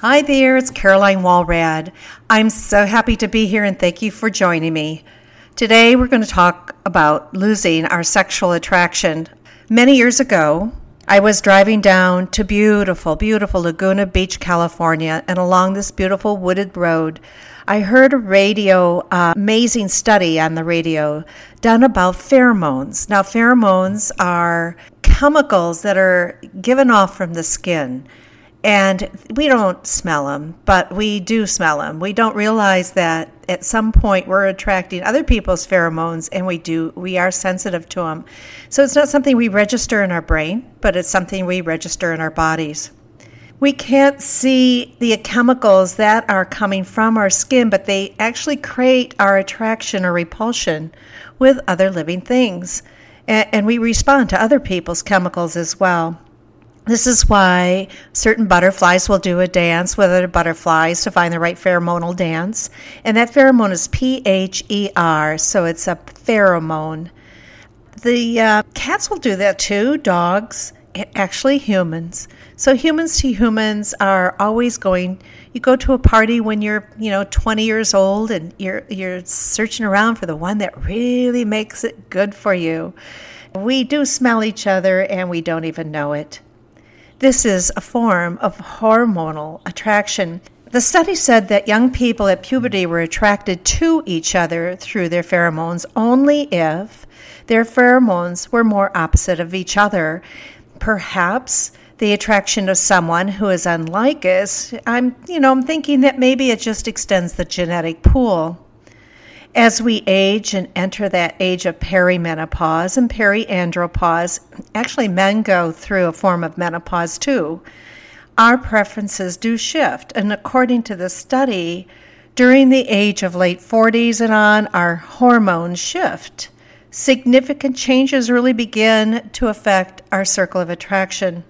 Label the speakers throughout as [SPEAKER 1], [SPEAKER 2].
[SPEAKER 1] Hi there, it's Caroline Walrad. I'm so happy to be here and thank you for joining me. Today we're going to talk about losing our sexual attraction. Many years ago, I was driving down to beautiful, beautiful Laguna Beach, California, and along this beautiful wooded road, I heard a radio, uh, amazing study on the radio done about pheromones. Now, pheromones are chemicals that are given off from the skin and we don't smell them, but we do smell them. We don't realize that at some point we're attracting other people's pheromones, and we do. We are sensitive to them. So it's not something we register in our brain, but it's something we register in our bodies. We can't see the chemicals that are coming from our skin, but they actually create our attraction or repulsion with other living things. And, we respond to other people's chemicals as well. This is why certain butterflies will do a dance with other butterflies to find the right pheromonal dance. And that pheromone is P H E R, so it's a pheromone. The uh, cats will do that too, dogs, actually humans. So humans to humans are always going. You go to a party when you're, you know, 20 years old, and you're you're searching around for the one that really makes it good for you. We do smell each other, and we don't even know it. This is a form of hormonal attraction. The study said that young people at puberty were attracted to each other through their pheromones only if their pheromones were more opposite of each other. Perhaps the attraction of someone who is unlike us, I'm, you know, I'm thinking that maybe it just extends the genetic pool. As we age and enter that age of perimenopause and periandropause, actually, men go through a form of menopause too. Our preferences do shift, and according to the study, during the age of late 40s and on, our hormones shift. Significant changes really begin to affect our circle of attraction.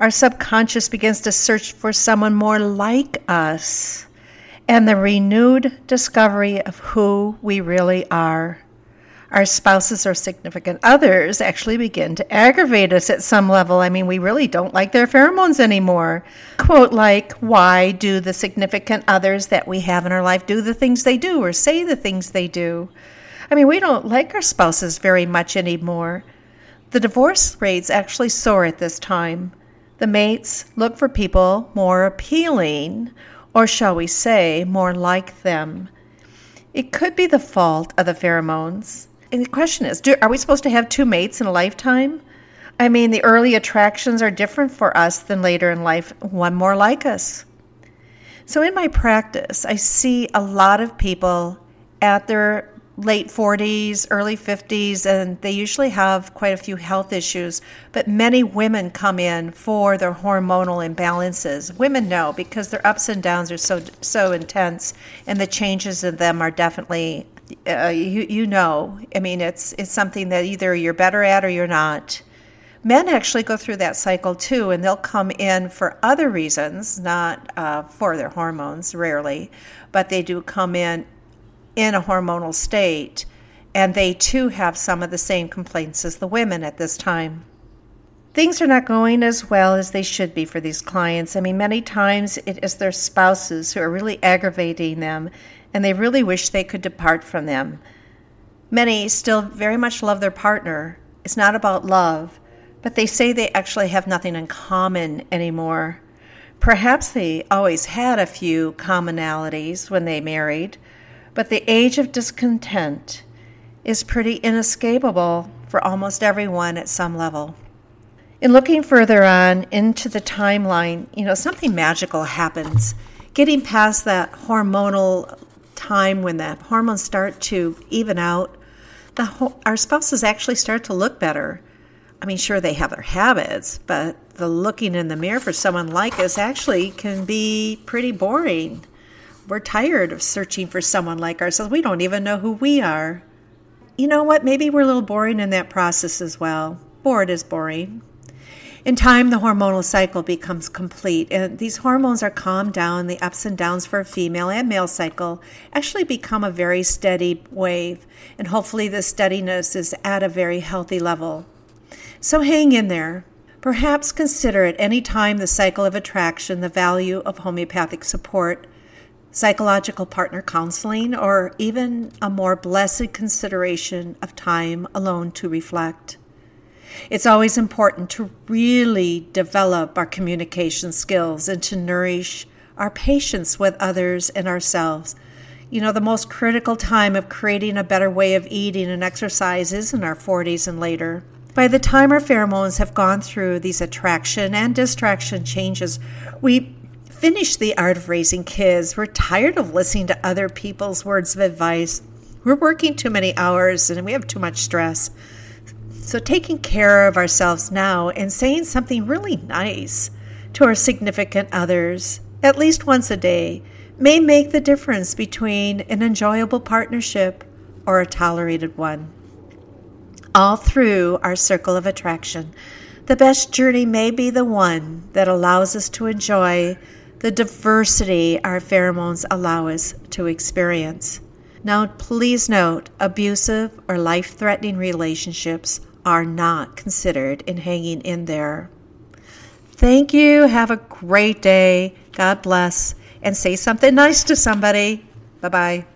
[SPEAKER 1] Our subconscious begins to search for someone more like us and the renewed discovery of who we really are. Our spouses or significant others actually begin to aggravate us at some level. I mean, we really don't like their pheromones anymore. Quote like, Why do the significant others that we have in our life do the things they do or say the things they do? I mean, we don't like our spouses very much anymore. The divorce rates actually soar at this time. The mates look for people more appealing or shall we say, more like them. It could be the fault of the pheromones. And the question is do, are we supposed to have two mates in a lifetime? I mean, the early attractions are different for us than later in life, one more like us. So, in my practice, I see a lot of people at their late 40s, early 50s, and they usually have quite a few health issues. But many women come in for their hormonal imbalances. Women know because their ups and downs are so so intense, and the changes in them are definitely uh, you you know. I mean, it's it's something that either you're better at or you're not. Men actually go through that cycle too, and they'll come in for other reasons, not uh, for their hormones, rarely, but they do come in in a hormonal state, and they too have some of the same complaints as the women at this time. Things are not going as well as they should be for these clients. I mean, many times it is their spouses who are really aggravating them, and they really wish they could depart from them. Many still very much love their partner. It's not about love, but they say they actually have nothing in common anymore. Perhaps they always had a few commonalities when they married, but the age of discontent is pretty inescapable for almost everyone at some level. In looking further on into the timeline, you know, something magical happens. Getting past that hormonal time when the hormones start to even out, the, our spouses actually start to look better. I mean, sure, they have their habits, but the looking in the mirror for someone like us actually can be pretty boring. We're tired of searching for someone like ourselves. We don't even know who we are. You know what? Maybe we're a little boring in that process as well. Bored is boring. In time, the hormonal cycle becomes complete, and these hormones are calmed down. The ups and downs for a female and male cycle actually become a very steady wave, and hopefully, the steadiness is at a very healthy level. So hang in there. Perhaps consider at any time the cycle of attraction the value of homeopathic support, psychological partner counseling, or even a more blessed consideration of time alone to reflect. It's always important to really develop our communication skills and to nourish our patience with others and ourselves. You know, the most critical time of creating a better way of eating and exercise is in our 40s and later. By the time our pheromones have gone through these attraction and distraction changes, we finish the art of raising kids. We're tired of listening to other people's words of advice. We're working too many hours and we have too much stress. So, taking care of ourselves now and saying something really nice to our significant others, at least once a day, may make the difference between an enjoyable partnership or a tolerated one. All through our circle of attraction, the best journey may be the one that allows us to enjoy the diversity our pheromones allow us to experience. Now, please note abusive or life threatening relationships are not considered in hanging in there. Thank you. Have a great day. God bless. And say something nice to somebody. Bye bye.